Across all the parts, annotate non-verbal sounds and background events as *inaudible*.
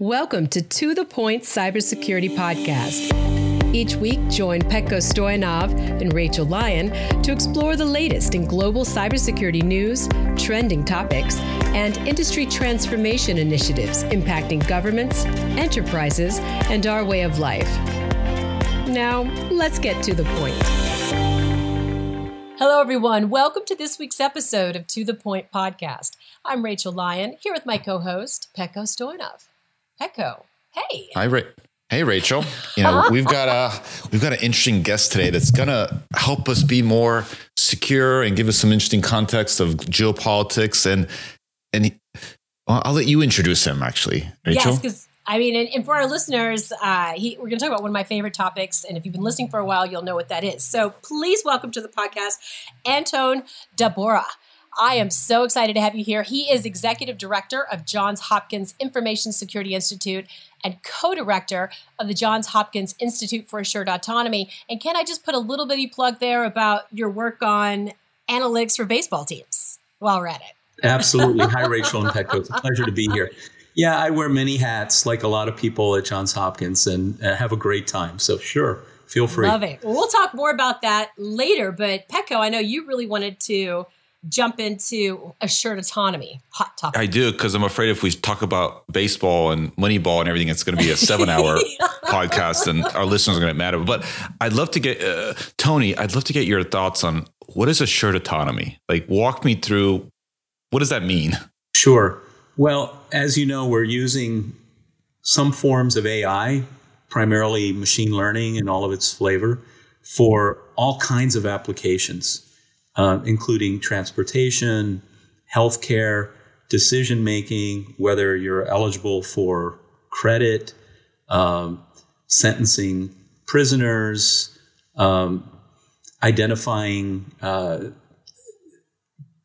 Welcome to To The Point Cybersecurity Podcast. Each week, join Petko Stoyanov and Rachel Lyon to explore the latest in global cybersecurity news, trending topics, and industry transformation initiatives impacting governments, enterprises, and our way of life. Now, let's get to the point. Hello, everyone. Welcome to this week's episode of To The Point Podcast. I'm Rachel Lyon, here with my co host, Petko Stoyanov. Petko. Hey. Hi, Ra- Hey, Rachel. You know we've got a we've got an interesting guest today that's gonna help us be more secure and give us some interesting context of geopolitics and and he, well, I'll let you introduce him actually, Rachel. Yes, because I mean, and, and, for our listeners, uh, he, we're going to talk about one of my favorite topics, and if you've been listening for a while, you'll know what that is. So please welcome to the podcast, Anton Dahbura. I am so excited to have you here. He is executive director of Johns Hopkins Information Security Institute and co director of the Johns Hopkins Institute for Assured Autonomy. And can I just put a little bitty plug there about your work on analytics for baseball teams while we're at it? Absolutely. Hi, *laughs* Rachel and Petko. It's a pleasure to be here. Yeah, I wear many hats like a lot of people at Johns Hopkins and uh, have a great time. So, sure, feel free. Love it. Well, we'll talk more about that later. But, Petko, I know you really wanted to jump into assured autonomy hot topic. I do because i'm afraid if we talk about baseball and moneyball and everything it's going to be a seven hour *laughs* podcast and our listeners are going to get mad at it. But i'd love to get uh, tony i'd love to get your thoughts on what is assured autonomy? Like walk me through what does that mean? Sure. Well as you know we're using some forms of ai primarily machine learning and all of its flavor for all kinds of applications uh, including transportation, healthcare, decision making, whether you're eligible for credit, um, sentencing prisoners, um, identifying uh,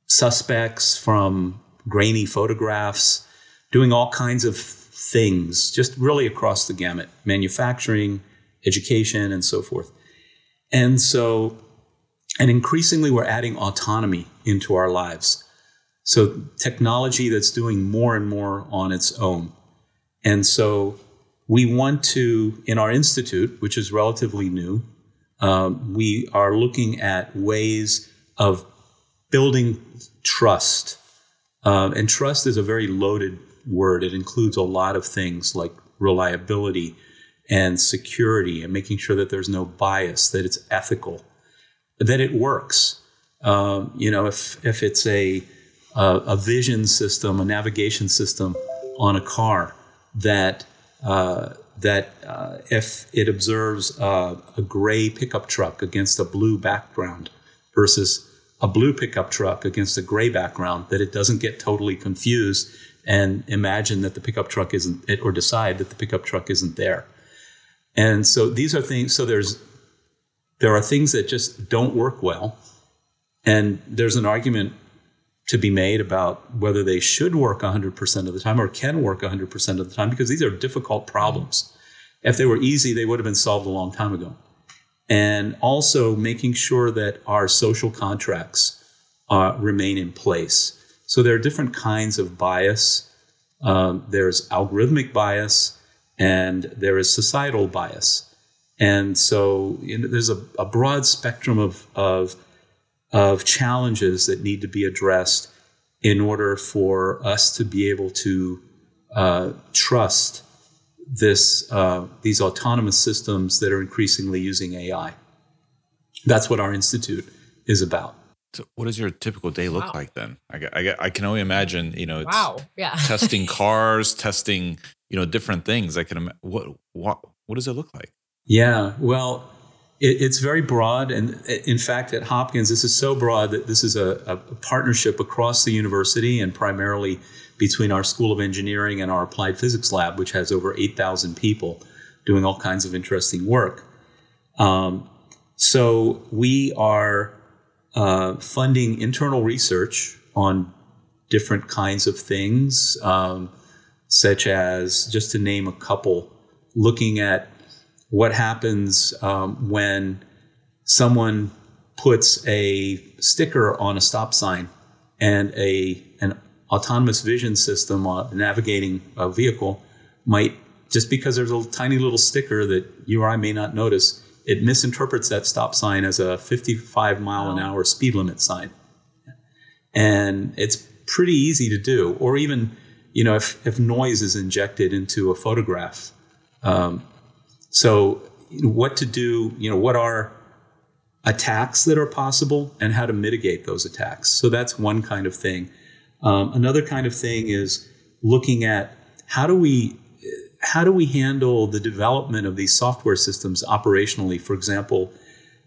suspects from grainy photographs, doing all kinds of things, just really across the gamut manufacturing, education, and so forth. And so and increasingly, we're adding autonomy into our lives. So, technology that's doing more and more on its own. And so, we want to, in our institute, which is relatively new, um, we are looking at ways of building trust. Um, and trust is a very loaded word. It includes a lot of things like reliability and security and making sure that there's no bias, that it's ethical that it works. Um, you know, if if it's a, a, a vision system, a navigation system on a car that uh, that uh, if it observes a gray pickup truck against a blue background versus a blue pickup truck against a gray background, that it doesn't get totally confused and imagine that the pickup truck isn't or decide that the pickup truck isn't there. And so these are things. So there's there are things that just don't work well. And there's an argument to be made about whether they should work 100% of the time or can work 100% of the time because these are difficult problems. If they were easy, they would have been solved a long time ago. And also making sure that our social contracts uh, remain in place. So there are different kinds of bias. Um, there's algorithmic bias and there is societal bias. And so you know, there's a, a broad spectrum of, of, of challenges that need to be addressed in order for us to be able to uh, trust this, uh, these autonomous systems that are increasingly using AI. That's what our institute is about. So what does your typical day look wow. like then? I, I, I, can only imagine, you know, wow, yeah, *laughs* testing cars, testing, you know, different things. I can what what what does it look like? Yeah, well, it, it's very broad. And in fact, at Hopkins, this is so broad that this is a, a partnership across the university and primarily between our School of Engineering and our Applied Physics Lab, which has over 8,000 people doing all kinds of interesting work. Um, so we are uh, funding internal research on different kinds of things, um, such as, just to name a couple, looking at what happens um, when someone puts a sticker on a stop sign and a an autonomous vision system uh, navigating a vehicle might just because there's a tiny little sticker that you or I may not notice, it misinterprets that stop sign as a 55 mile an hour speed limit sign. And it's pretty easy to do. Or even, you know, if, if noise is injected into a photograph. Um, so, what to do, you know, what are attacks that are possible and how to mitigate those attacks. So, that's one kind of thing. Um, another kind of thing is looking at how do we how do we handle the development of these software systems operationally? For example,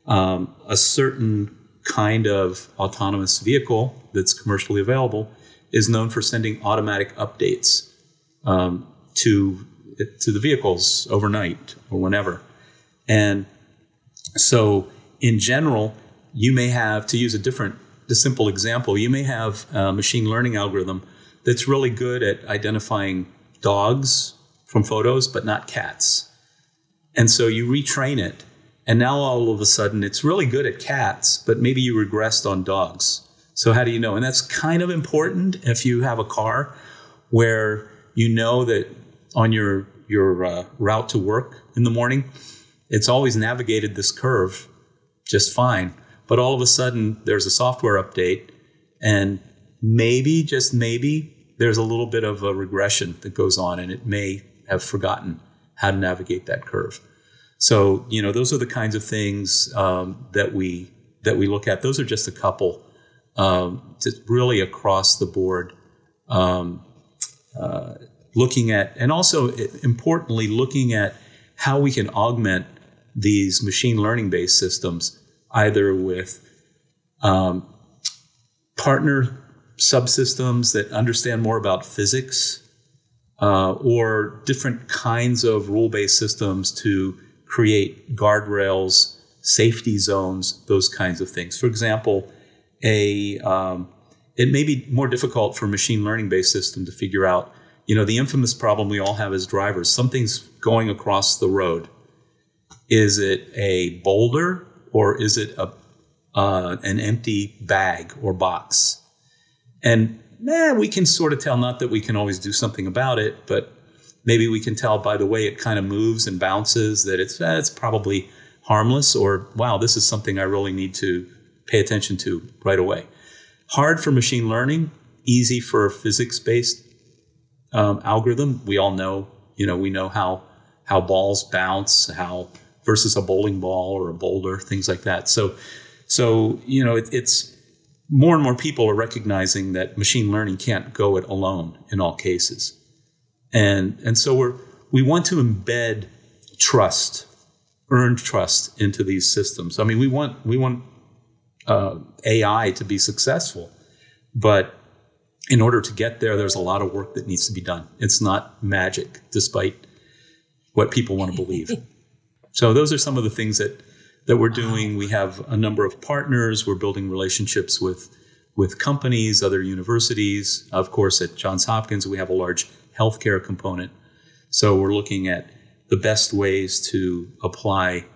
um, a certain kind of autonomous vehicle that's commercially available is known for sending automatic updates um, to to the vehicles overnight or whenever. And so, in general, you may have to use a different, a simple example. You may have a machine learning algorithm that's really good at identifying dogs from photos, but not cats. And so you retrain it, and now all of a sudden it's really good at cats, but maybe you regressed on dogs. So how do you know? And that's kind of important if you have a car where you know that on your your uh, route to work in the morning, it's always navigated this curve just fine. But all of a sudden there's a software update, and maybe just maybe there's a little bit of a regression that goes on, and it may have forgotten how to navigate that curve. So you know those are the kinds of things um, that we that we look at. Those are just a couple, um, really across the board, um, uh, looking at, and also importantly, looking at how we can augment these machine learning based systems, either with um, partner subsystems that understand more about physics uh, or different kinds of rule based systems to create guardrails, safety zones, those kinds of things. For example, a um, it may be more difficult for a machine learning based system to figure out, you know, the infamous problem we all have as drivers. Something's going across the road. Is it a boulder or is it a uh, an empty bag or box? And eh, we can sort of tell, not that we can always do something about it, but maybe we can tell by the way it kind of moves and bounces that it's, eh, it's probably harmless or, wow, this is something I really need to pay attention to right away. Hard for machine learning, easy for physics based um, algorithm. We all know, you know, we know how, how balls bounce, how versus a bowling ball or a boulder, things like that. So, so you know, it, it's more and more people are recognizing that machine learning can't go it alone in all cases. And, and so we're, we want to embed trust, earned trust into these systems. I mean, we want, we want uh, AI to be successful, but in order to get there, there's a lot of work that needs to be done. It's not magic, despite what people want to believe. *laughs* so those are some of the things that that we're doing. We have a number of partners. We're building relationships with with companies, other universities. Of course, at Johns Hopkins, we have a large healthcare component. So we're looking at the best ways to apply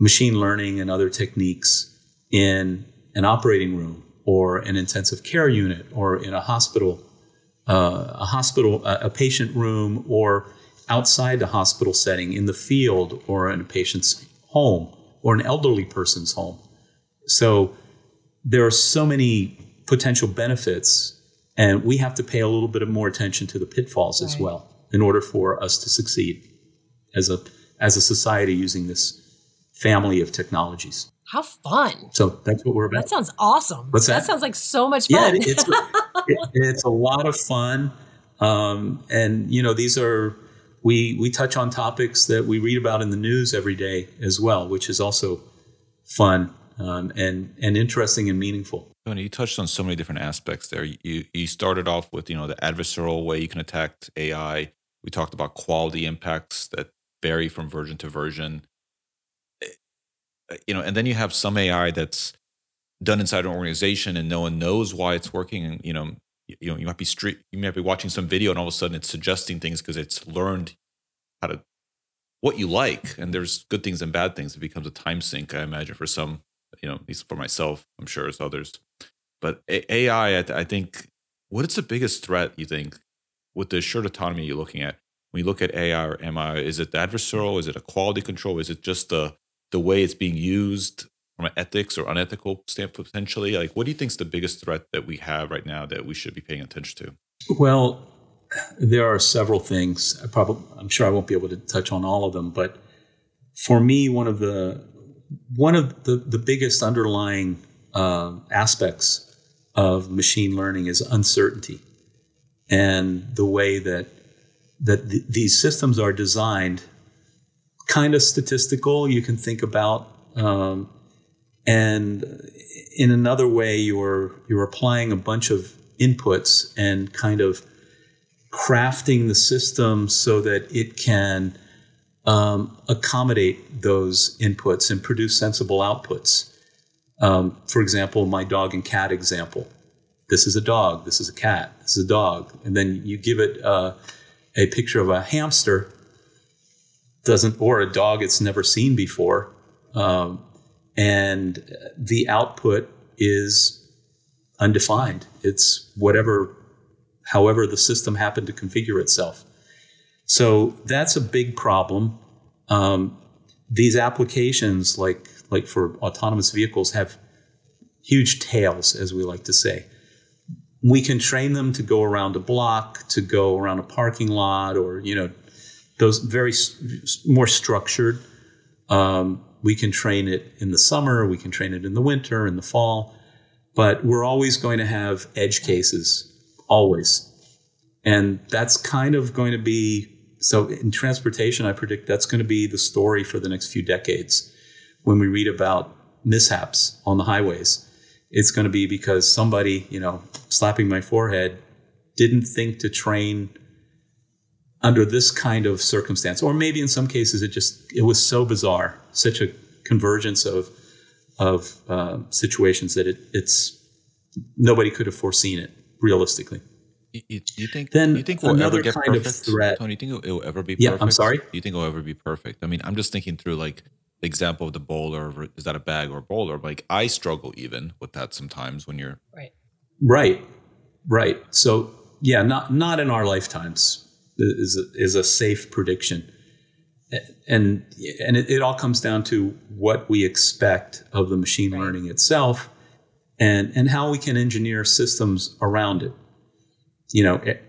machine learning and other techniques in an operating room or an intensive care unit or in a hospital, uh, a hospital, a patient room, or outside the hospital setting in the field or in a patient's home or an elderly person's home. So there are so many potential benefits, and we have to pay a little bit of more attention to the pitfalls right. as well in order for us to succeed as a as a society using this family of technologies. How fun! So that's what we're about. That sounds awesome. What's that? That sounds like so much fun. Yeah, it's it, it's a lot of fun, um, and you know these are we we touch on topics that we read about in the news every day as well, which is also fun um, and and interesting and meaningful. Tony, you touched on so many different aspects there. You you started off with you know the adversarial way you can attack AI. We talked about quality impacts that vary from version to version. Eh, you know, and then you have some AI that's done inside an organization and no one knows why it's working. And you know, you know you might be street you might be watching some video and all of a sudden it's suggesting things because it's learned how to what you like and there's good things and bad things it becomes a time sink i imagine for some you know at least for myself i'm sure as others but ai I, th- I think what is the biggest threat you think with the assured autonomy you're looking at when you look at AI or MI, is it the adversarial? Is it a quality control? Is it just the the way it's being used from an ethics or unethical standpoint potentially? Like, what do you think is the biggest threat that we have right now that we should be paying attention to? Well, there are several things. I probably, I'm sure I won't be able to touch on all of them, but for me, one of the one of the, the biggest underlying uh, aspects of machine learning is uncertainty, and the way that that th- these systems are designed, kind of statistical. You can think about, um, and in another way, you're you're applying a bunch of inputs and kind of crafting the system so that it can um, accommodate those inputs and produce sensible outputs. Um, for example, my dog and cat example. This is a dog. This is a cat. This is a dog. And then you give it uh, a picture of a hamster, doesn't or a dog it's never seen before, um, and the output is undefined. It's whatever, however the system happened to configure itself. So that's a big problem. Um, these applications, like like for autonomous vehicles, have huge tails, as we like to say. We can train them to go around a block, to go around a parking lot, or you know, those very more structured. Um, we can train it in the summer, we can train it in the winter, in the fall, but we're always going to have edge cases, always. And that's kind of going to be so in transportation, I predict that's going to be the story for the next few decades. When we read about mishaps on the highways, it's going to be because somebody, you know, slapping my forehead didn't think to train under this kind of circumstance, or maybe in some cases it just it was so bizarre, such a convergence of of uh, situations that it, it's nobody could have foreseen it realistically. You, you think then you think we'll another ever get kind perfect? of threat. Tony, you think it will ever be Yeah, perfect? I'm sorry? Do you think it will ever be perfect? I mean, I'm just thinking through like the example of the bowler. Is that a bag or a bowler? Like I struggle even with that sometimes when you're Right. Right, right. So yeah, not not in our lifetimes is a, is a safe prediction, and and it, it all comes down to what we expect of the machine Right. learning itself, and and how we can engineer systems around it. You know, a-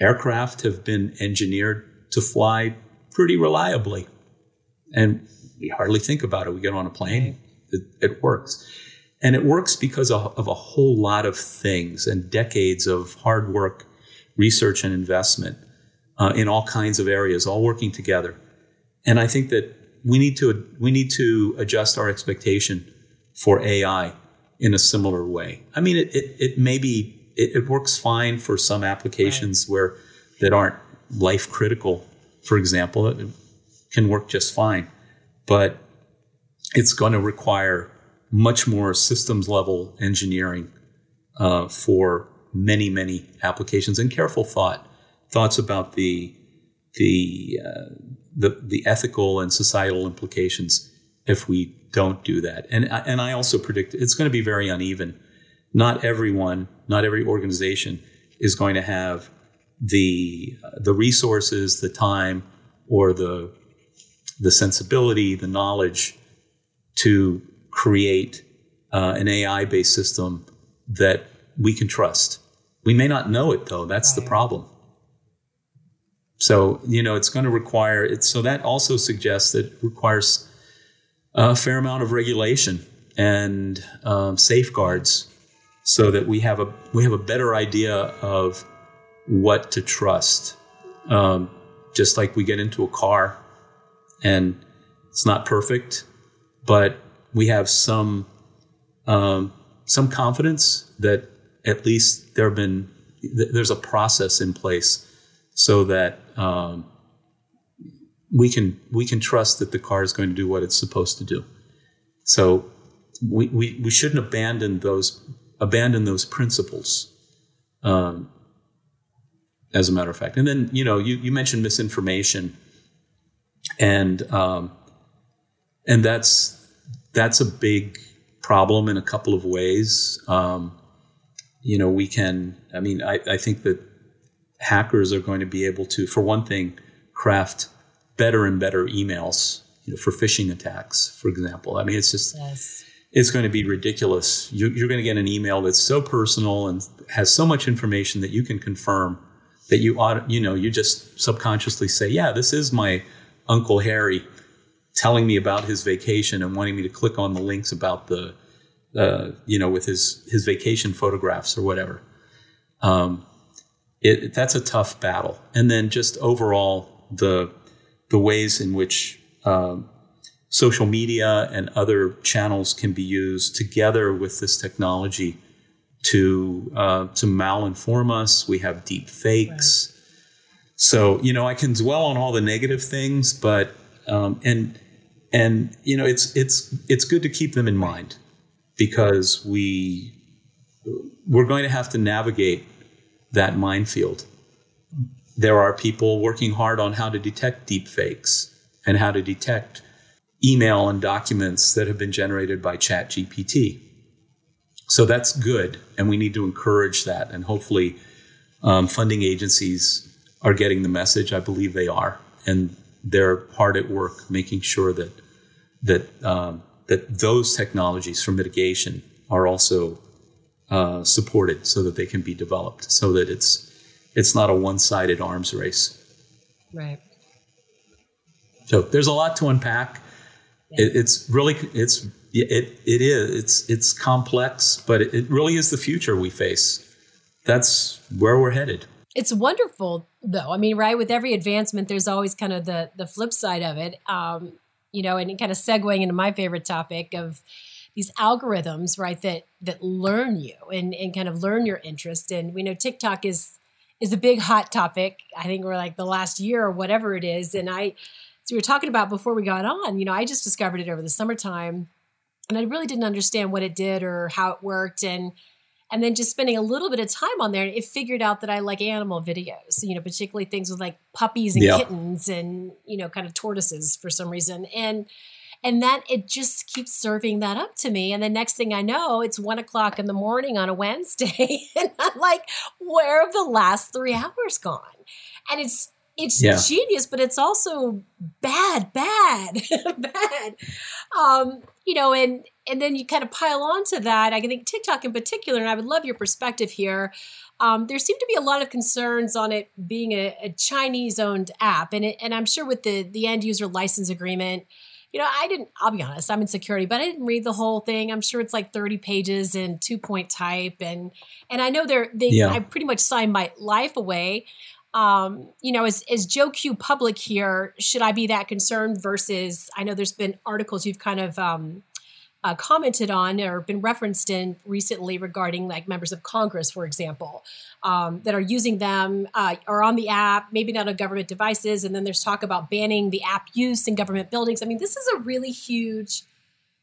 aircraft have been engineered to fly pretty reliably, and we hardly think about it. We get on a plane, it, it works. And it works because of, of a whole lot of things and decades of hard work, research, and investment uh, in all kinds of areas, all working together. And I think that we need to we need to adjust our expectation for AI in a similar way. I mean, it it, it may be it, it works fine for some applications where that aren't life critical. For example, it can work just fine, but it's going to require much more systems level engineering uh, for many many applications and careful thought thoughts about the the uh, the the ethical and societal implications if we don't do that and I- and I also predict it's going to be very uneven not everyone not every organization is going to have the the resources the time or the the sensibility the knowledge to create uh, an AI based system that we can trust. We may not know it though. That's the problem. So you know, it's going to require it. So that also suggests that it requires a fair amount of regulation and um, safeguards, so that we have a we have a better idea of what to trust. Um, just like we get into a car, and it's not perfect, but we have some um, some confidence that at least there have been th- there's a process in place so that um, we can we can trust that the car is going to do what it's supposed to do. So we, we, we shouldn't abandon those abandon those principles. Um, as a matter of fact, and then you know you, you mentioned misinformation, and um, and that's that's a big problem in a couple of ways. Um, you know, we can. I mean, I, I think that hackers are going to be able to, for one thing, craft better and better emails you know, for phishing attacks, for example. I mean, it's just Yes. it's going to be ridiculous. You, you're going to get an email that's so personal and has so much information that you can confirm that you ought, you know, you just subconsciously say, "Yeah, this is my Uncle Harry telling me about his vacation and wanting me to click on the links about the, uh, you know, with his his vacation photographs or whatever." Um, it, that's a tough battle, and then just overall the the ways in which um, social media and other channels can be used together with this technology to uh, to malinform us. We have deep fakes. So you know, I can dwell on all the negative things, but um, and and you know, it's it's it's good to keep them in mind because we we're going to have to navigate that minefield. There are people working hard on how to detect deep fakes and how to detect email and documents that have been generated by ChatGPT. So that's good, and we need to encourage that. And hopefully, um, funding agencies are getting the message. I believe they are, and they're hard at work making sure that that um, that those technologies for mitigation are also uh, supported, so that they can be developed, so that it's it's not a one-sided arms race. Right. So there's a lot to unpack. It, it's really it's it it is it's it's complex, but it, it really is the future we face. That's where we're headed. It's wonderful though. I mean, right, with every advancement there's always kind of the the flip side of it. Um, you know, and kind of segueing into my favorite topic of these algorithms, right, that that learn you and and kind of learn your interest. And we know TikTok is is a big hot topic. I think we're like the last year or whatever it is. And I so we were talking about before we got on, you know, I just discovered it over the summertime and I really didn't understand what it did or how it worked. And and then just spending a little bit of time on there, it figured out that I like animal videos, you know, particularly things with like puppies and Yeah. kittens and, you know, kind of tortoises for some reason. And and then it just keeps serving that up to me. And the next thing I know, it's one o'clock in the morning on a Wednesday. *laughs* and I'm like, where have the last three hours gone? And it's it's Yeah. genius, but it's also bad, bad, *laughs* bad. Um, you know, and and then you kind of pile on to that. I think TikTok in particular, and I would love your perspective here. Um, there seem to be a lot of concerns on it being a, a Chinese-owned app, and it, and I'm sure with the the end user license agreement, you know, I didn't. I'll be honest, I'm in security, but I didn't read the whole thing. I'm sure it's like 30 pages and two point type, and and I know they're they. Yeah. I pretty much signed my life away. Um, you know, as as Joe Q public here, should I be that concerned? Versus, I know there's been articles you've kind of um, uh, commented on or been referenced in recently regarding like members of Congress, for example, um, that are using them uh, or on the app, maybe not on government devices. And then there's talk about banning the app use in government buildings. I mean, this is a really huge,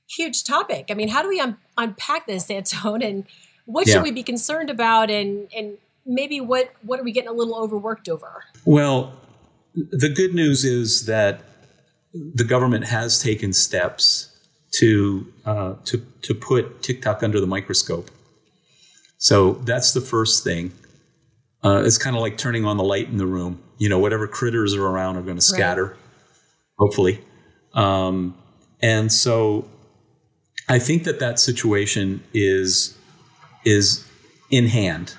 huge topic. I mean, how do we un- unpack this, Antone? And what Yeah. should we be concerned about? And and maybe what what are we getting a little overworked over? Well, the good news is that the government has taken steps to uh, to to put TikTok under the microscope. So that's the first thing. Uh, it's kind of like turning on the light in the room. You know, whatever critters are around are going to scatter, hopefully. Um, and so, I think that that situation is is in hand.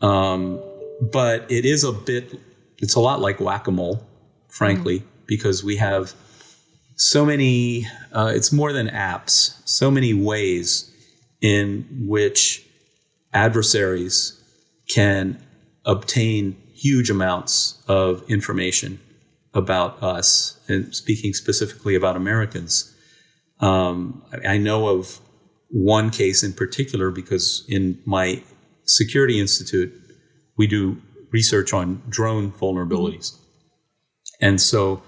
Um, but it is a bit, it's a lot like whack a mole, frankly, because we have so many, uh, it's more than apps, so many ways in which adversaries can obtain huge amounts of information about us, and speaking specifically about Americans. Um, I, I know of one case in particular because in my security institute, we do research on drone vulnerabilities. And so,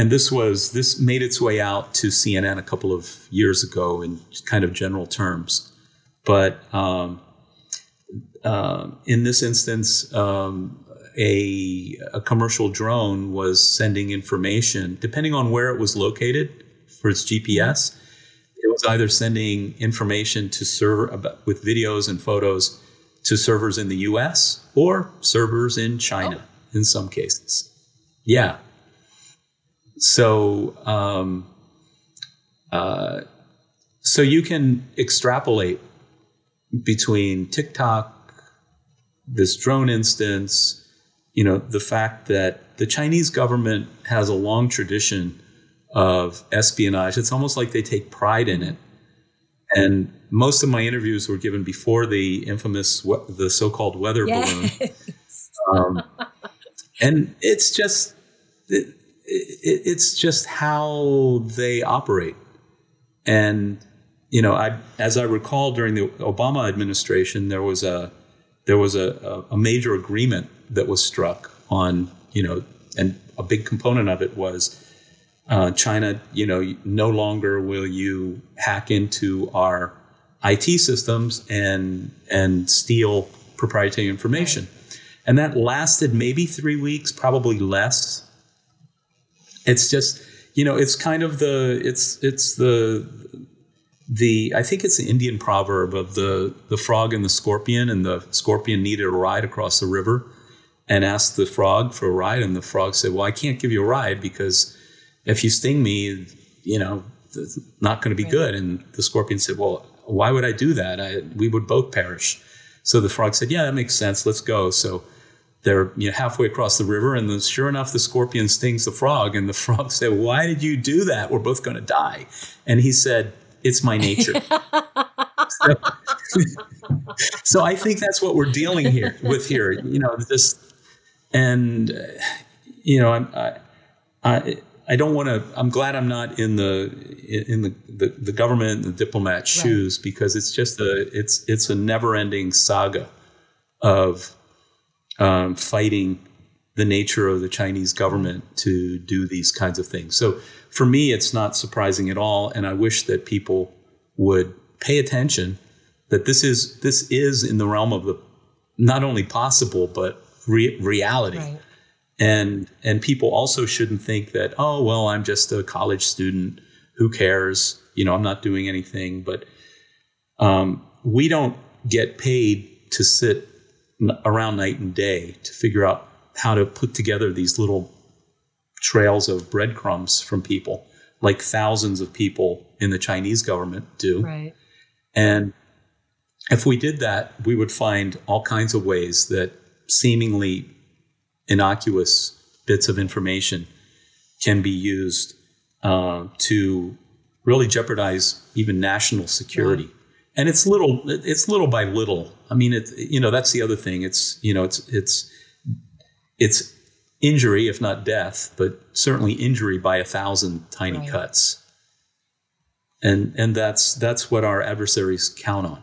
and this was, this made its way out to CNN a couple of years ago in kind of general terms. But um, uh, in this instance, um, a, a commercial drone was sending information, depending on where it was located for its GPS. It was either sending information to server about, with videos and photos to servers in the U.S. or servers in China in some cases. Yeah. So, um, uh, so you can extrapolate between TikTok, this drone instance, you know, the fact that the Chinese government has a long tradition of espionage. It's almost like they take pride in it. And most of my interviews were given before the infamous, the so-called weather yes. balloon. Um, and it's just, it, it, it's just how they operate. And you know, I, as I recall during the Obama administration, there was a there was a, a major agreement that was struck on, you know, and a big component of it was uh, China, you know, no longer will you hack into our IT systems and and steal proprietary information. And that lasted maybe three weeks, probably less. It's just, you know, it's kind of the it's it's the the I think it's the Indian proverb of the the frog and the scorpion, and the scorpion needed a ride across the river, and asked the frog for a ride, and the frog said, "Well, I can't give you a ride because if you sting me, you know, it's not going to be right. good." And the scorpion said, "Well, why would I do that? I, we would both perish." So the frog said, "Yeah, that makes sense. Let's go." So they're you know, halfway across the river, and the, sure enough, the scorpion stings the frog, and the *laughs* frog said, "Why did you do that? We're both going to die." And he said it's my nature. *laughs* so, *laughs* so, I think that's what we're dealing here with here. You know, this, and you know, I, I, I don't want to. I'm glad I'm not in the in the the, the government and the diplomat shoes right. because it's just a it's it's a never ending saga of um, fighting the nature of the Chinese government to do these kinds of things. So for me, it's not surprising at all, and I wish that people would pay attention that this is this is in the realm of the not only possible but re- reality. Right. And and people also shouldn't think that oh well I'm just a college student who cares you know I'm not doing anything but um, we don't get paid to sit around night and day to figure out how to put together these little trails of breadcrumbs from people, like thousands of people in the Chinese government do. Right. And if we did that, we would find all kinds of ways that seemingly innocuous bits of information can be used uh, to really jeopardize even national security. Right. And it's little, it's little by little. I mean, it, you know, that's the other thing. It's, you know, it's, it's, it's injury, if not death, but certainly injury by a thousand tiny right. cuts. And and that's that's what our adversaries count on.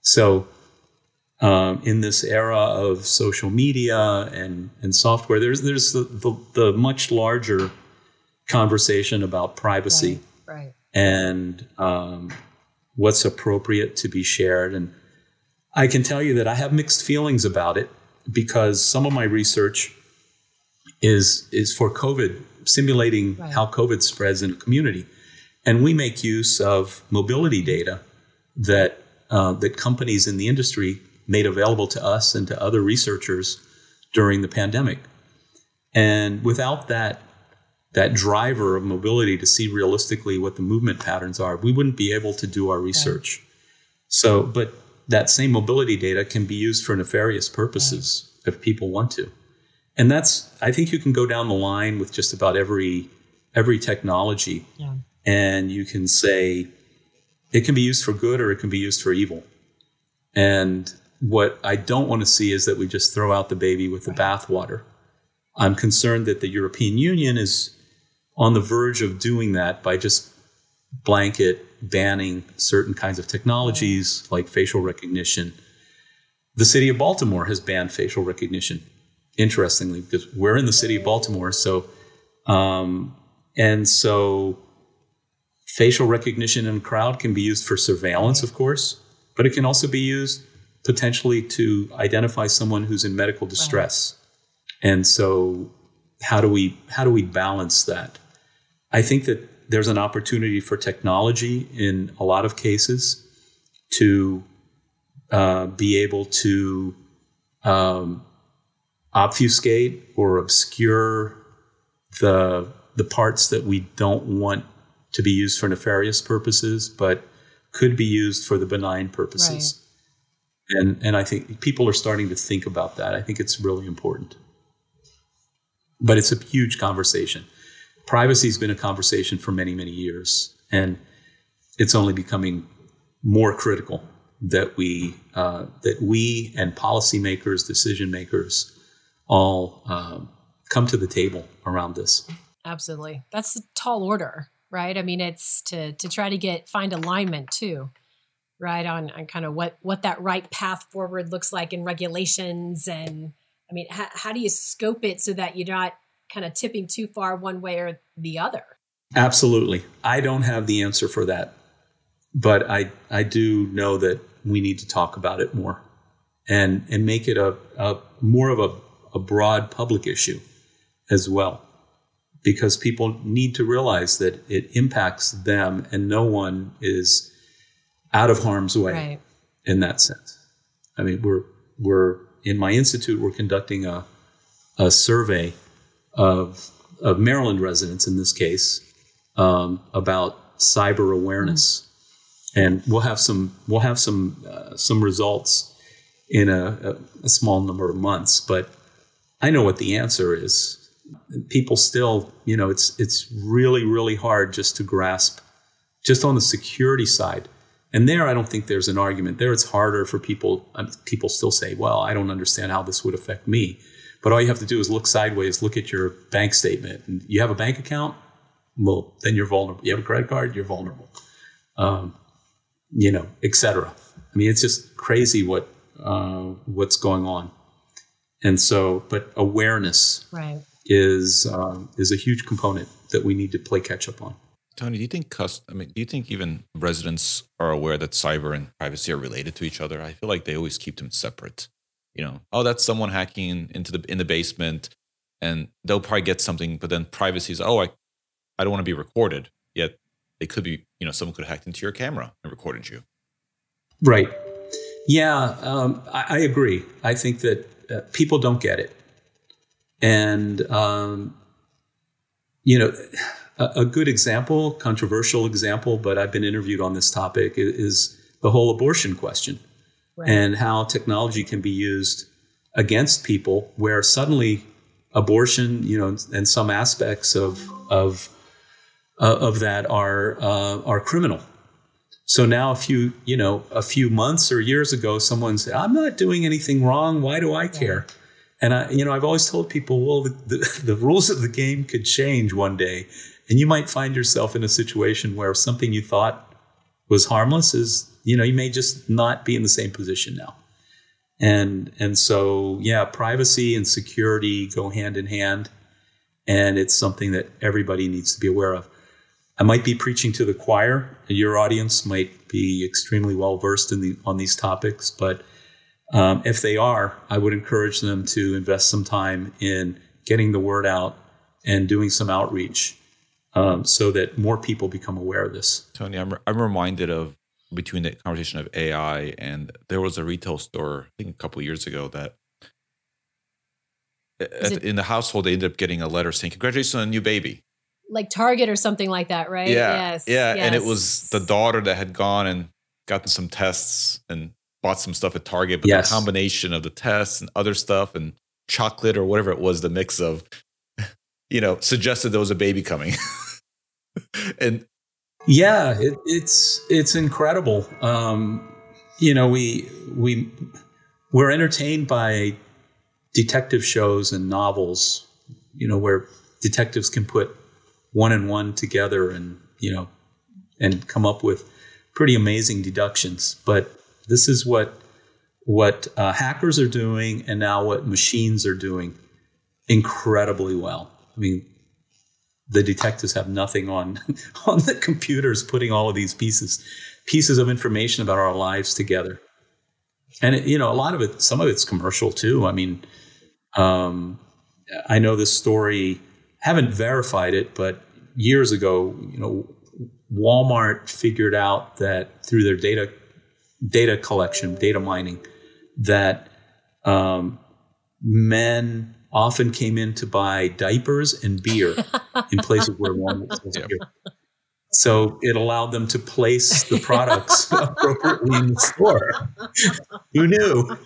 So um, in this era of social media and, and software, there's there's the, the, the much larger conversation about privacy right, right. and um, what's appropriate to be shared. And I can tell you that I have mixed feelings about it because some of my research is is for COVID, simulating right. how COVID spreads in a community, and we make use of mobility data that uh, that companies in the industry made available to us and to other researchers during the pandemic. And without that that driver of mobility to see realistically what the movement patterns are, we wouldn't be able to do our research. Right. So, but that same mobility data can be used for nefarious purposes right. if people want to and that's i think you can go down the line with just about every every technology yeah. and you can say it can be used for good or it can be used for evil and what i don't want to see is that we just throw out the baby with the bathwater i'm concerned that the european union is on the verge of doing that by just blanket banning certain kinds of technologies like facial recognition the city of baltimore has banned facial recognition interestingly, because we're in the city of Baltimore. So, um, and so facial recognition in a crowd can be used for surveillance, of course, but it can also be used potentially to identify someone who's in medical distress. And so, how do we how do we balance that? I think that there's an opportunity for technology in a lot of cases to uh, be able to um, obfuscate or obscure the the parts that we don't want to be used for nefarious purposes, but could be used for the benign purposes. Right. And and I think people are starting to think about that. I think it's really important. But it's a huge conversation. Privacy has been a conversation for many, many years, and it's only becoming more critical that we uh, that we and policymakers, decision makers, all um, come to the table around this. Absolutely, that's a tall order, right? I mean, it's to to try to get find alignment too, right? On on kind of what what that right path forward looks like in regulations, and I mean, how, how do you scope it so that you're not kind of tipping too far one way or the other? Absolutely, I don't have the answer for that, but I I do know that we need to talk about it more and and make it a, a more of a, a broad public issue as well because people need to realize that it impacts them and no one is out of harm's way right. in that sense. I mean, we're we're in my institute we're conducting a a survey of of Maryland residents in this case um, about cyber awareness. Mm-hmm and we'll have some we'll have some uh, some results in a, a, a, small number of months. But I know what the answer is. People still, you know, it's it's really really hard just to grasp, just on the security side. And there, I don't think there's an argument. There, it's harder for people. Um, people still say, "Well, I don't understand how this would affect me." But all you have to do is look sideways, look at your bank statement, and you have a bank account. Well, then you're vulnerable. You have a credit card, you're vulnerable. Um, you know, etc. I mean, it's just crazy what uh, what's going on, and so, but awareness right. is um, is a huge component that we need to play catch up on. Tony, do you think cust- I mean, do you think even residents are aware that cyber and privacy are related to each other? I feel like they always keep them separate. You know, oh, that's someone hacking into the in the basement, and they'll probably get something, but then privacy is, oh, I, I don't want to be recorded. Yet they could be, you know, someone could have hacked into your camera and recorded you. Right. Yeah, um, I, I, agree. I think that uh, people don't get it. And, um, you know, a, a, good example, controversial example, but I've been interviewed on this topic is, is the whole abortion question right. and how technology can be used against people where suddenly abortion, you know, and some aspects of, of uh, of that are uh, are criminal. So now, a few you know, a few months or years ago, someone said, "I'm not doing anything wrong. Why do I care?" And I, you know, I've always told people, well, the, the, the rules of the game could change one day, and you might find yourself in a situation where something you thought was harmless is, you know, you may just not be in the same position now. And and so, yeah, privacy and security go hand in hand, and it's something that everybody needs to be aware of. I might be preaching to the choir. Your audience might be extremely well versed in the on these topics, but um, if they are, I would encourage them to invest some time in getting the word out and doing some outreach um, so that more people become aware of this. Tony, I'm, I'm reminded of between the conversation of AI and there was a retail store, I think a couple years ago that at, in the household they ended up getting a letter saying, "Congratulations on a new baby." like Target or something like that, right? Yeah. Yes. Yeah. Yes. And it was the daughter that had gone and gotten some tests and bought some stuff at Target, but yes. the combination of the tests and other stuff and chocolate or whatever it was, the mix of, *laughs* you know, suggested there was a baby coming. *laughs* and yeah, it, it's it's incredible. Um, you know, we we we're entertained by detective shows and novels. You know, where detectives can put one and one together and you know and come up with pretty amazing deductions but this is what what uh, hackers are doing and now what machines are doing incredibly well i mean the detectives have nothing on *laughs* on the computers putting all of these pieces pieces of information about our lives together. And it, you know a lot of it some of it's commercial too. I mean um, i know this story haven't verified it, but years ago, you know, Walmart figured out that through their data data collection, data mining, that um, men often came in to buy diapers and beer in places where Walmart was *laughs* beer. So it allowed them to place the products *laughs* appropriately in the store. *laughs* Who knew?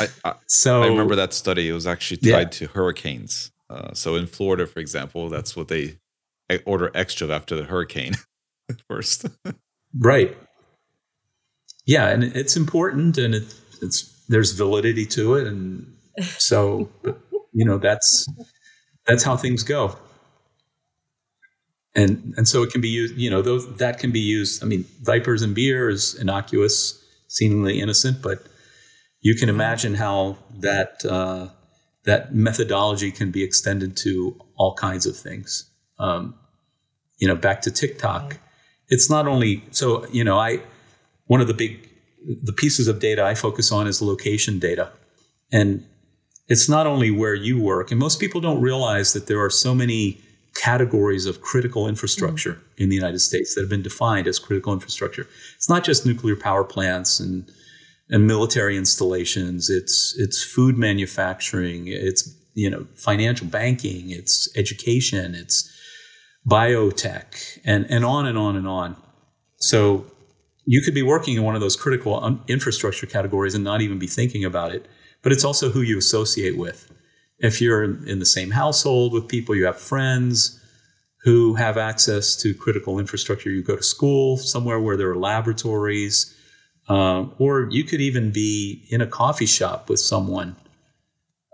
I, I, so I remember that study. It was actually tied yeah. to hurricanes. Uh, so in Florida, for example, that's what they order extra after the hurricane first. right. Yeah, and it's important, and it, it's there's validity to it, and so you know that's that's how things go. And and so it can be used. You know, those that can be used. I mean, diapers and beer is innocuous, seemingly innocent, but you can imagine how that uh, that methodology can be extended to all kinds of things. Um, you know, back to TikTok, it's not only so. You know, I one of the big the pieces of data I focus on is location data, and it's not only where you work. And most people don't realize that there are so many categories of critical infrastructure mm-hmm. in the United States that have been defined as critical infrastructure. It's not just nuclear power plants and and military installations. It's it's food manufacturing. It's you know financial banking. It's education. It's biotech, and and on and on and on. So you could be working in one of those critical un- infrastructure categories and not even be thinking about it. But it's also who you associate with. If you're in, the same household with people, you have friends who have access to critical infrastructure. You go to school somewhere where there are laboratories um, or you could even be in a coffee shop with someone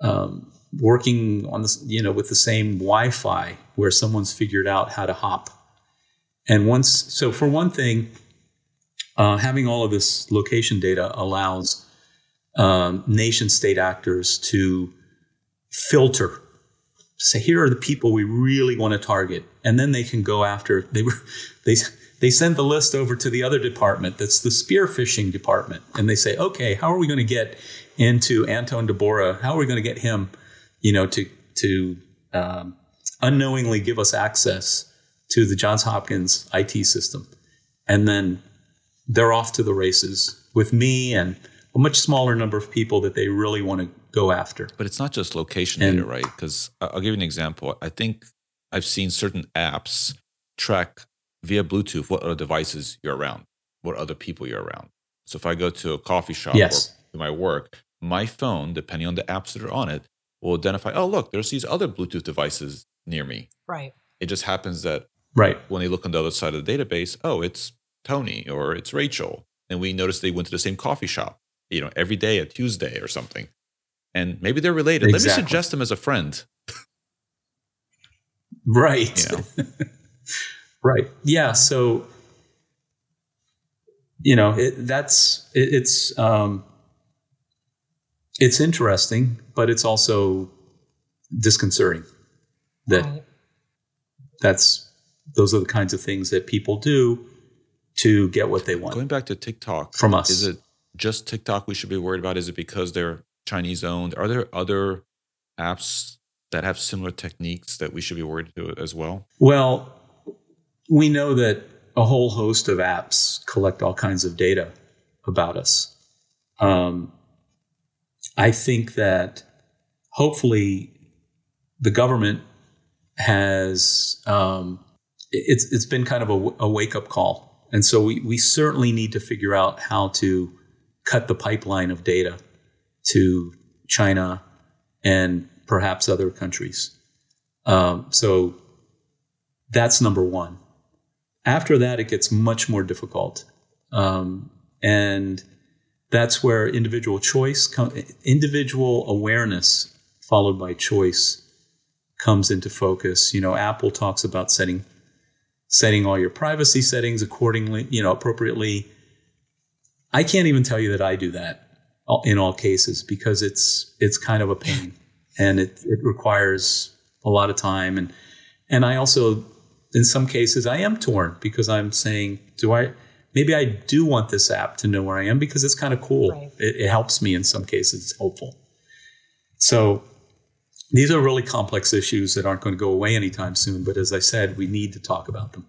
um, working on this, you know, with the same Wi-Fi where someone's figured out how to hop. And once, so for one thing, uh, having all of this location data allows um, nation state actors to filter. Say, here are the people we really want to target, and then they can go after. They were, *laughs* they they send the list over to the other department that's the spearphishing department and they say okay how are we going to get into Anton Dahbura how are we going to get him you know to to um, unknowingly give us access to the johns hopkins it system and then they're off to the races with me and a much smaller number of people that they really want to go after but it's not just location and, data right because i'll give you an example i think i've seen certain apps track via Bluetooth what other devices you're around, what other people you're around. So if I go to a coffee shop yes. or to my work, my phone, depending on the apps that are on it, will identify, oh, look, there's these other Bluetooth devices near me. Right. It just happens that right when they look on the other side of the database, oh, it's Tony or it's Rachel. And we notice they went to the same coffee shop, you know, every day a Tuesday or something. And maybe they're related. Exactly. Let me suggest them as a friend. right. You know? *laughs* Right. Yeah. So, you know, it, that's it, it's um, it's interesting, but it's also disconcerting that right. that's those are the kinds of things that people do to get what they want. Going back to TikTok from us, is it just TikTok we should be worried about? Is it because they're Chinese owned? Are there other apps that have similar techniques that we should be worried to as well? Well, we know that a whole host of apps collect all kinds of data about us. Um, I think that hopefully the government has um, it's it's been kind of a, a wake up call, and so we we certainly need to figure out how to cut the pipeline of data to China and perhaps other countries. Um, so that's number one. After that, it gets much more difficult. Um, and that's where individual choice, individual awareness followed by choice comes into focus. You know, Apple talks about setting setting all your privacy settings accordingly, you know, appropriately. I can't even tell you that I do that in all cases because it's it's kind of a pain *laughs* and it, it requires a lot of time and and I also in some cases I am torn because I'm saying, do I maybe I do want this app to know where I am because it's kind of cool. Right. It, it, helps me in some cases. It's helpful. So these are really complex issues that aren't going to go away anytime soon. But as I said, we need to talk about them.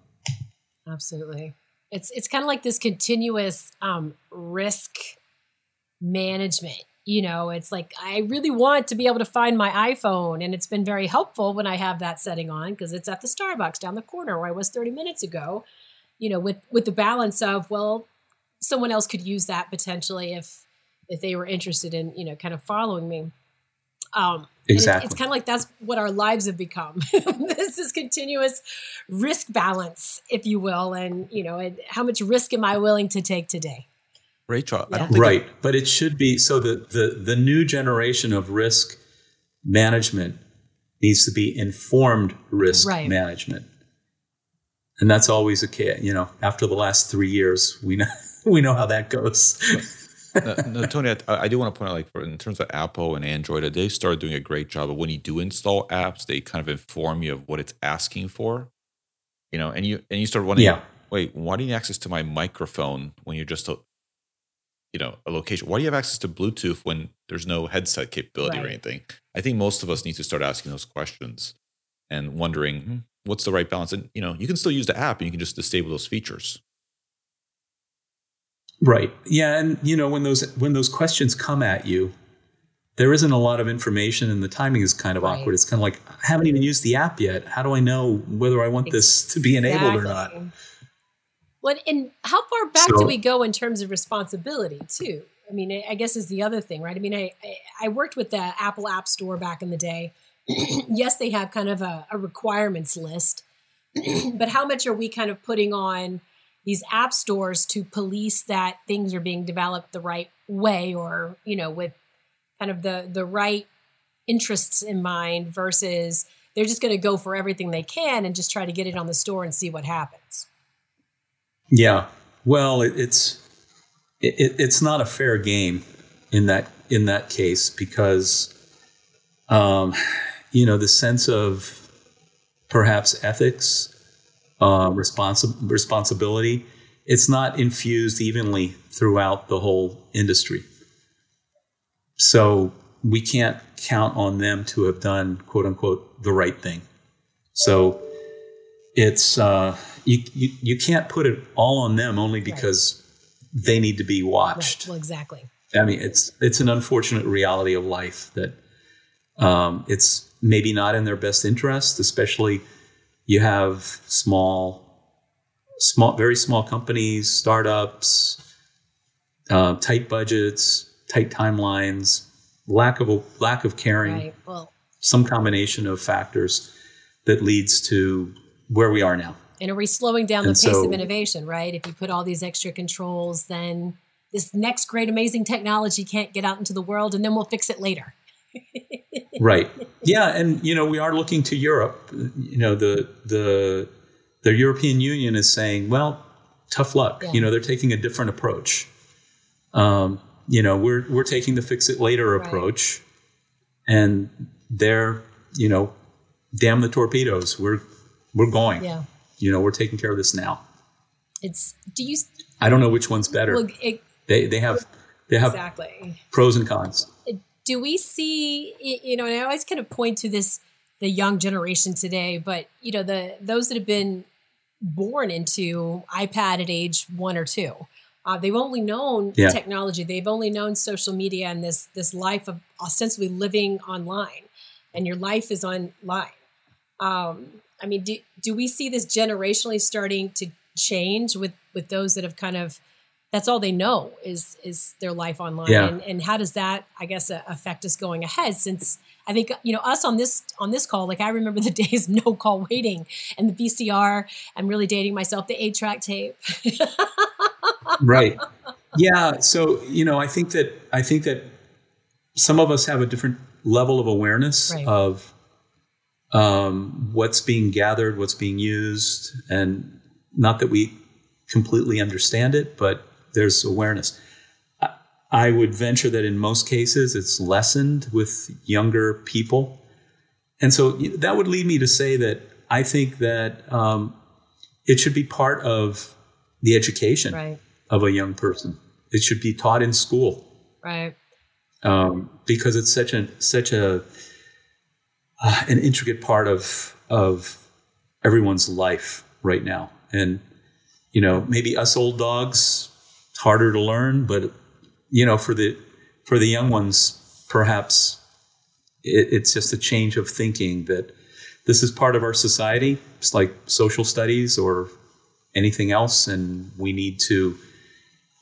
Absolutely. It's it's kind of like this continuous um, risk management you know, it's like I really want to be able to find my iPhone, and it's been very helpful when I have that setting on because it's at the Starbucks down the corner where I was 30 minutes ago. You know, with with the balance of well, someone else could use that potentially if if they were interested in you know kind of following me. Um, exactly. It's, it's kind of like that's what our lives have become. *laughs* this is continuous risk balance, if you will, and you know, and how much risk am I willing to take today? Rachel, Yeah. I don't think right but it should be so the, the the new generation of risk management needs to be informed risk Right. management and that's always a key you know after the last three years we know *laughs* we know how that goes no, no, Tony, I, I do want to point out, like, for, in terms of Apple and Android, they started doing a great job of when you do install apps, they kind of inform you of what it's asking for. You know, and you and you start wondering, Yeah. wait, why do you need access to my microphone when you're just a, you know, a location? Why do you have access to Bluetooth when there's no headset capability or anything? I think most of us need to start asking those questions and wondering hmm, what's the right balance. And you know, you can still use the app and you can just disable those features. Right. Yeah, and you know when those when those questions come at you, there isn't a lot of information, and the timing is kind of Right. awkward. It's kind of like I haven't even used the app yet. How do I know whether I want this to be enabled or not? Exactly. Well, and how far back do we go in terms of responsibility too? I mean, I I guess is the other thing, right? I mean, I I- I worked with the Apple App Store back in the day. *clears throat* yes, they have kind of a, a requirements list, *clears throat* but how much are we kind of putting on these app stores to police that things are being developed the right way, or you know, with kind of the the right interests in mind versus they're just going to go for everything they can and just try to get it on the store and see what happens. Yeah. Well, it, it's it, it- it's not a fair game in that in that case because um, you know the sense of perhaps ethics, uh, responsi- responsibility. It's not infused evenly throughout the whole industry. So we can't count on them to have done quote unquote the right thing. So it's uh, you, you you can't put it all on them only because they need to be Right. watched. Well, exactly. I mean, it's it's an unfortunate reality of life that um, it's maybe not in their best interest, especially you have small, small, very small companies, startups, uh, tight budgets, tight timelines, lack of a lack of caring, Right. Well, some combination of factors that leads to where we are now. and are we slowing down the And pace of innovation, right? If you put all these extra controls, then this next great amazing technology can't get out into the world and then we'll fix it later. Right. Yeah and you know we are looking to europe. You know the the the european union is saying well tough luck. Yeah. you know they're taking a different approach. Um, you know we're we're taking the fix it later Right. approach and they're you know damn the torpedoes. We're we're going. Yeah. you know we're taking care of this now. It's do you i don't know which one's better. Well, it, they they have they have exactly. pros and cons do we see you know and i always kind of point to this the young generation today but you know the those that have been born into ipad at age one or two uh, they've only known Yeah. technology they've only known social media and this this life of ostensibly living online and your life is online um, i mean do, do we see this generationally starting to change with with those that have kind of that's all they know is is their life online Yeah. and, and how does that i guess uh, affect us going ahead since i think you know us on this on this call like i remember *laughs* the days no call waiting and the vcr i'm really dating myself the eight track tape *laughs* right yeah so you know i think that i think that some of us have a different level of awareness Right. of um, what's being gathered what's being used and not that we completely understand it but there's awareness. I, would venture that in most cases it's lessened with younger people. And so that would lead me to say that i think that um, it should be part of the education right. of a young person. It should be taught in school. Right. Um, because it's such a such a uh, an intricate part of of everyone's life right now. And you know, maybe us old dogs, harder to learn, but you know, for the for the young ones, perhaps it, it's just a change of thinking that this is part of our society. It's like social studies or anything else, and we need to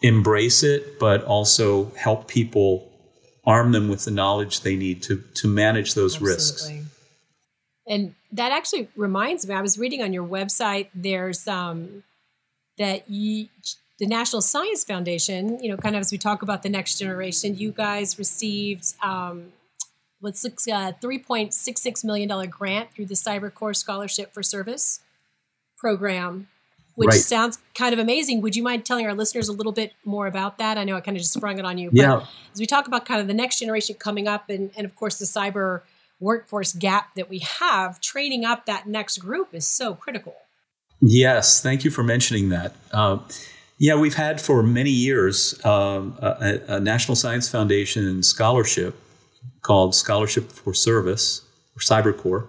embrace it, but also help people arm them with the knowledge they need to to manage those Absolutely. risks. And that actually reminds me. I was reading on your website. There's um, that you, the National Science Foundation. You know, kind of as we talk about the next generation, you guys received um, what's a uh, three point six six million dollar grant through the Cyber CyberCorps Scholarship for Service program which right. sounds kind of amazing. Would you mind telling our listeners a little bit more about that? I know I kind of just sprung it on you. Yeah. as we talk about kind of the next generation coming up and, and of course the cyber workforce gap that we have, training up that next group is so critical. Yes, thank you for mentioning that. Uh, yeah, we've had for many years um, a, a, National Science Foundation scholarship called Scholarship for Service or CyberCorps,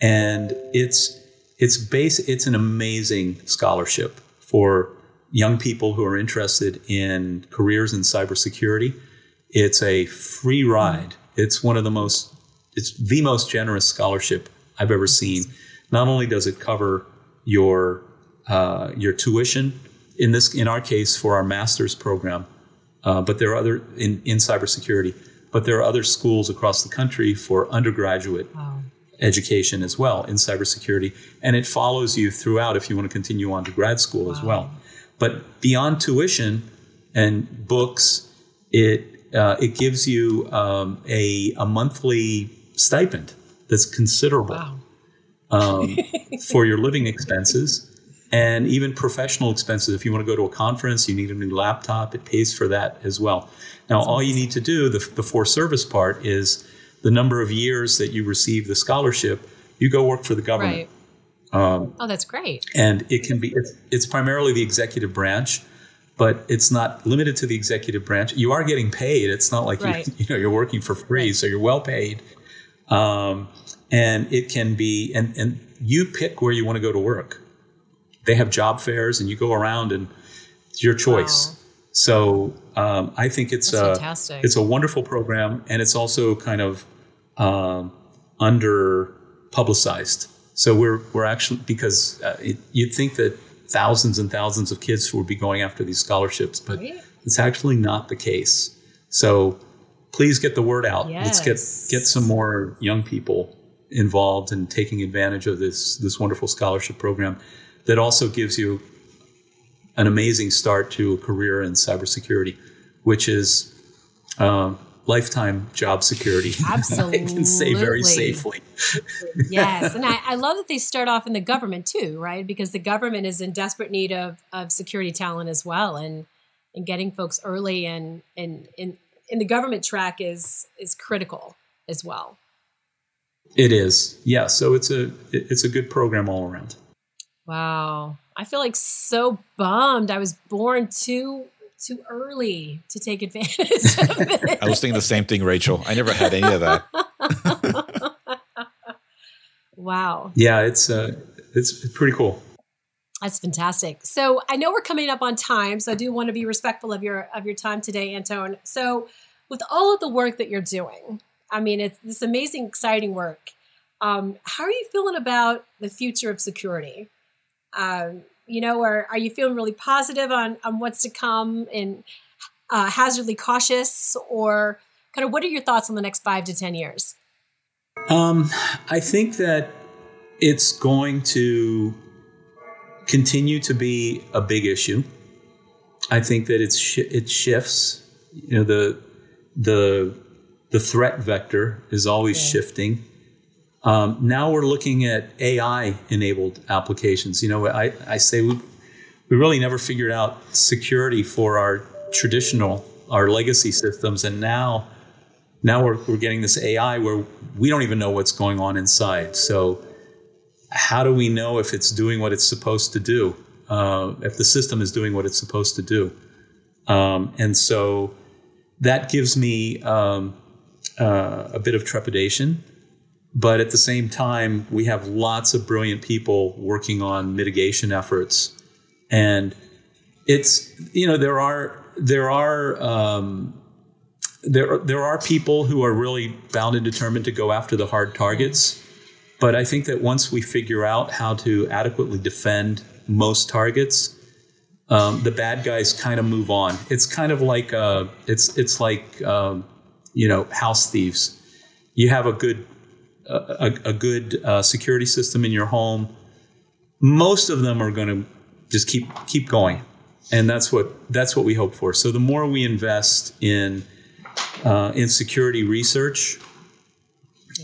and it's it's base it's an amazing scholarship for young people who are interested in careers in cybersecurity. It's a free ride. It's one of the most it's the most generous scholarship I've ever seen. Not only does it cover your uh, your tuition in this in our case for our master's program, uh, but there are other in in cybersecurity. But there are other schools across the country for undergraduate wow education as well in cybersecurity, and it follows you throughout if you want to continue on to grad school wow. as well. But beyond tuition and books, it uh, it gives you um, a a monthly stipend that's considerable wow. um, for your living expenses. And even professional expenses. If you want to go to a conference, you need a new laptop, it pays for that as well. Now, all you need to do, the, the for service part, is the number of years that you receive the scholarship, you go work for the government. Right. Um, oh, that's great. And it can be, it's, it's primarily the executive branch, but it's not limited to the executive branch. You are getting paid. It's not like right. you, *laughs* you know, you're working for free, so you're well paid. Um, and it can be, and, and you pick where you want to go to work. They have job fairs and you go around and it's your choice. Wow. So um, I think it's a, it's a wonderful program, and it's also kind of um, under publicized. So we're we're actually because uh, it, you'd think that thousands and thousands of kids would be going after these scholarships, but it's actually not the case. So please get the word out. Yes. Let's get get some more young people involved in taking advantage of this this wonderful scholarship program that also gives you an amazing start to a career in cybersecurity, which is um, lifetime job security. Absolutely. *laughs* I can say very safely. yes. And I, *laughs* I, love that they start off in the government too, right? Because the government is in desperate need of, of security talent as well. And, and getting folks early and, and, in in the government track is, is critical as well. It is. Yeah. So it's a, it's a good program all around. Wow. I feel like so bummed. I was born too too early to take advantage of it. *laughs* I was thinking the same thing, Rachel. I never had any of that. *laughs* wow. Yeah, it's uh, it's pretty cool. That's fantastic. So I know we're coming up on time, so I do want to be respectful of your of your time today, Anton. So with all of the work that you're doing, I mean, it's this amazing, exciting work. Um, how are you feeling about the future of security? Um, you know, or are you feeling really positive on, on what's to come and uh, hazardly cautious or kind of what are your thoughts on the next five to 10 years? Um, I think that it's going to continue to be a big issue. I think that it's sh- it shifts. You know the the the threat vector is always yeah. shifting. Um, now we're looking at AI enabled applications. You know, I, I say we, we really never figured out security for our traditional, our legacy systems. And now, now we're, we're getting this AI where we don't even know what's going on inside. So, how do we know if it's doing what it's supposed to do? Uh, if the system is doing what it's supposed to do? Um, and so that gives me um, uh, a bit of trepidation. But at the same time, we have lots of brilliant people working on mitigation efforts, and it's you know there are there are um, there there are people who are really bound and determined to go after the hard targets. But I think that once we figure out how to adequately defend most targets, um, the bad guys kind of move on. It's kind of like uh, it's it's like um, you know house thieves. You have a good a, a good uh, security system in your home. Most of them are going to just keep keep going, and that's what that's what we hope for. So the more we invest in uh, in security research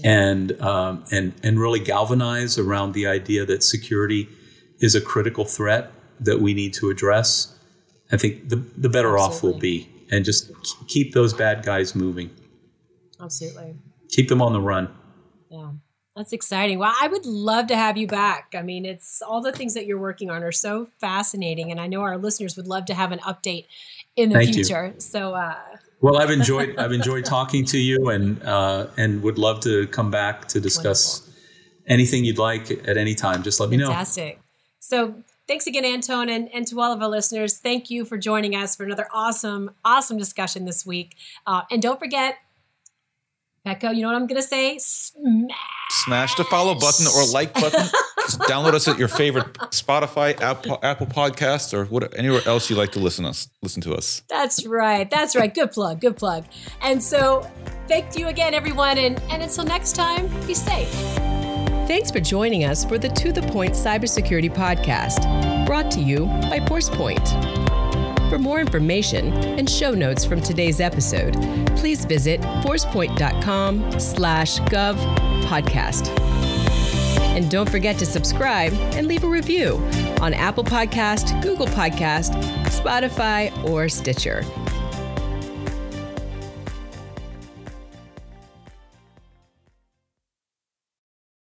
and um, and and really galvanize around the idea that security is a critical threat that we need to address, I think the the better Absolutely. off we'll be, and just keep those bad guys moving. Absolutely. Keep them on the run. Yeah. That's exciting. Well, I would love to have you back. I mean, it's all the things that you're working on are so fascinating, and I know our listeners would love to have an update in the Thank future. You. So, uh, well, I've enjoyed *laughs* I've enjoyed talking to you, and uh, and would love to come back to discuss Wonderful. anything you'd like at any time. Just let me know. Fantastic. So thanks again, Anton, and, and to all of our listeners. Thank you for joining us for another awesome, awesome discussion this week. Uh, and don't forget, Petco, you know what I'm going to say? Smash. Smash the follow button or like button. *laughs* download us at your favorite Spotify, Apple, Apple Podcasts, or what, anywhere else you like to listen us listen to us. That's right. That's right. Good plug. Good plug. And so, thank you again, everyone. And, and until next time, be safe. Thanks for joining us for the To The Point Cybersecurity Podcast, brought to you by ForcePoint. For more information and show notes from today's episode, please visit forcepoint.com slash gov podcast. And don't forget to subscribe and leave a review on Apple Podcast, Google Podcast, Spotify, or Stitcher.